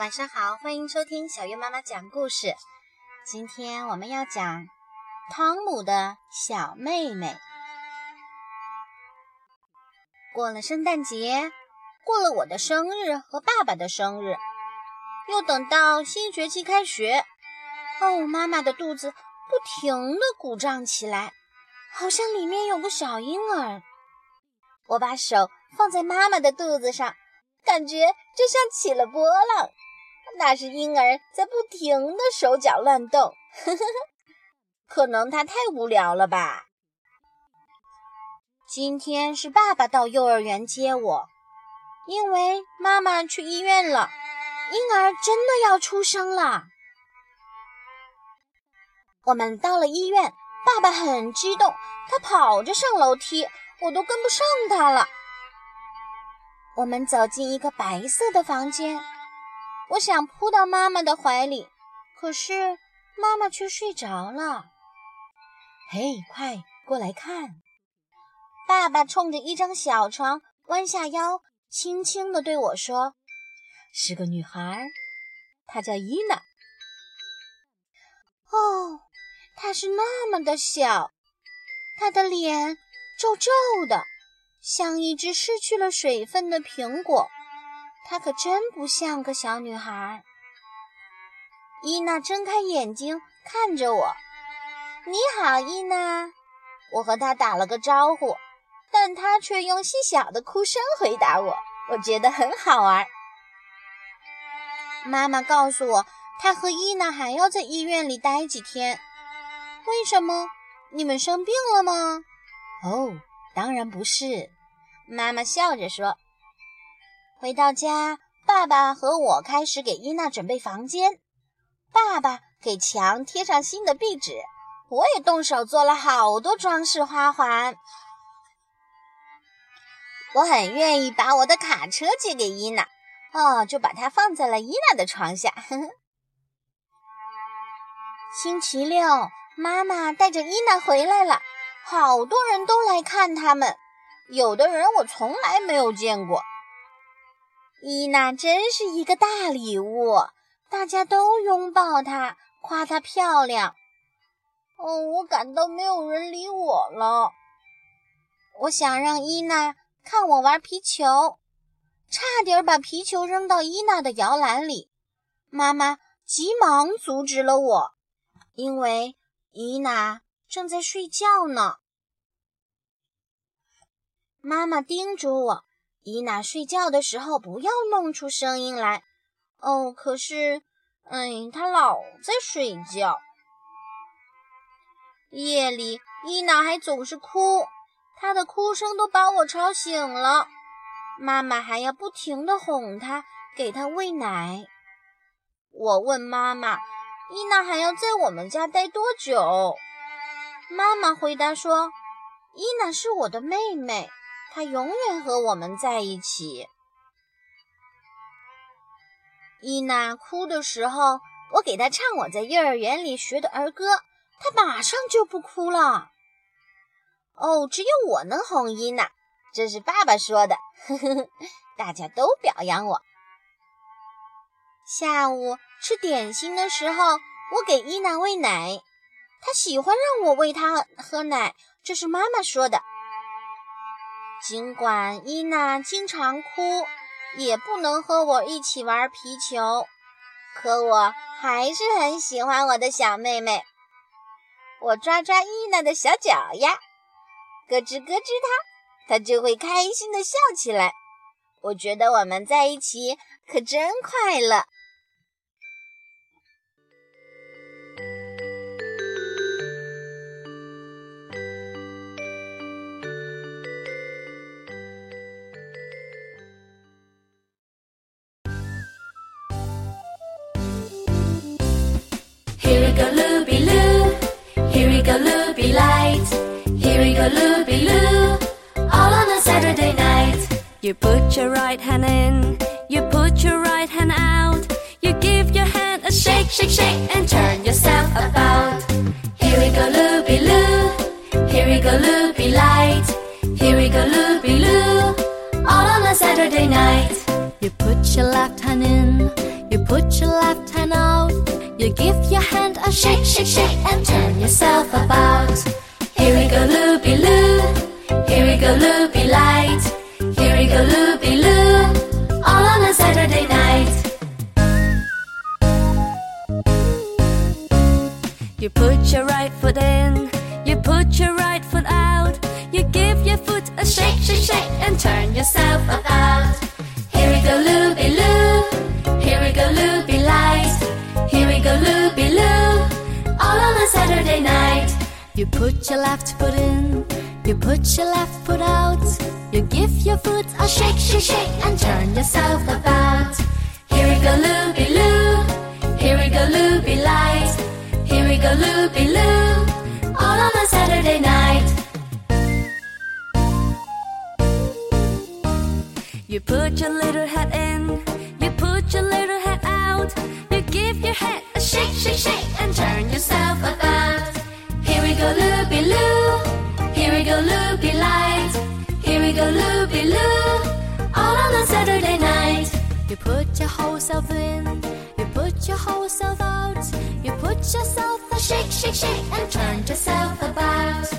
晚上好，欢迎收听小月妈妈讲故事。今天我们要讲汤姆的小妹妹。过了圣诞节，过了我的生日和爸爸的生日，又等到新学期开学。哦，妈妈的肚子不停地鼓胀起来，好像里面有个小婴儿。我把手放在妈妈的肚子上，感觉就像起了波浪。那是婴儿在不停的手脚乱动，呵呵呵，可能他太无聊了吧。今天是爸爸到幼儿园接我，因为妈妈去医院了，婴儿真的要出生了。我们到了医院，爸爸很激动，他跑着上楼梯，我都跟不上他了。我们走进一个白色的房间。我想扑到妈妈的怀里，可是妈妈却睡着了。嘿，快过来看！爸爸冲着一张小床弯下腰，轻轻地对我说：“是个女孩，她叫伊娜。”哦，她是那么的小，她的脸皱皱的，像一只失去了水分的苹果。她可真不像个小女孩。伊娜睁开眼睛看着我：“你好，伊娜。”我和她打了个招呼，但她却用细小的哭声回答我。我觉得很好玩。妈妈告诉我，她和伊娜还要在医院里待几天。为什么？你们生病了吗？哦，当然不是。妈妈笑着说。回到家，爸爸和我开始给伊娜准备房间。爸爸给墙贴上新的壁纸，我也动手做了好多装饰花环。我很愿意把我的卡车借给伊娜，哦，就把它放在了伊娜的床下。星期六，妈妈带着伊娜回来了，好多人都来看他们，有的人我从来没有见过。伊娜真是一个大礼物，大家都拥抱她，夸她漂亮。哦，我感到没有人理我了。我想让伊娜看我玩皮球，差点把皮球扔到伊娜的摇篮里。妈妈急忙阻止了我，因为伊娜正在睡觉呢。妈妈叮嘱我。伊娜睡觉的时候不要弄出声音来。哦，可是，哎，她老在睡觉。夜里，伊娜还总是哭，她的哭声都把我吵醒了。妈妈还要不停地哄她，给她喂奶。我问妈妈：“伊娜还要在我们家待多久？”妈妈回答说：“伊娜是我的妹妹。”他永远和我们在一起。伊娜哭的时候，我给她唱我在幼儿园里学的儿歌，她马上就不哭了。哦，只有我能哄伊娜，这是爸爸说的。呵呵呵，大家都表扬我。下午吃点心的时候，我给伊娜喂奶，她喜欢让我喂她喝奶，这是妈妈说的。尽管伊娜经常哭，也不能和我一起玩皮球，可我还是很喜欢我的小妹妹。我抓抓伊娜的小脚丫，咯吱咯吱她，她就会开心的笑起来。我觉得我们在一起可真快乐。Go Loopy loo, Here we go Loopy light, here we go loopy Loo. All on a Saturday night. You put your right hand in, you put your right hand out. You give your hand a shake, shake, shake, and turn yourself about. Here we go Loopy Loo. Here we go Loopy light. Here we go Loopy Loo. All on a Saturday night. You put your left hand in, You put your left hand out. You give your hand a shake, shake, shake, and turn yourself about. Here we go, loopy loo. Here we go, loopy light. Here we go, loopy loo. All on a Saturday night. You put your right foot in, you put your right foot out. You give your foot a shake, shake, shake, and turn yourself about. Here we go, loopy loo. Go, loopy loo. All on a Saturday night. You put your left foot in, you put your left foot out. You give your foot a shake, shake, shake, and turn yourself about. Here we go, loopy loo. Here we go, loopy light. Here we go, loopy loo. All on a Saturday night. You put your little head in, you put your little head out. Shake, shake, and turn yourself about. Here we go, loopy loo. Here we go, loopy light. Here we go, loopy loo. All on a Saturday night. You put your whole self in, you put your whole self out. You put yourself a shake, shake, shake, and turn yourself about.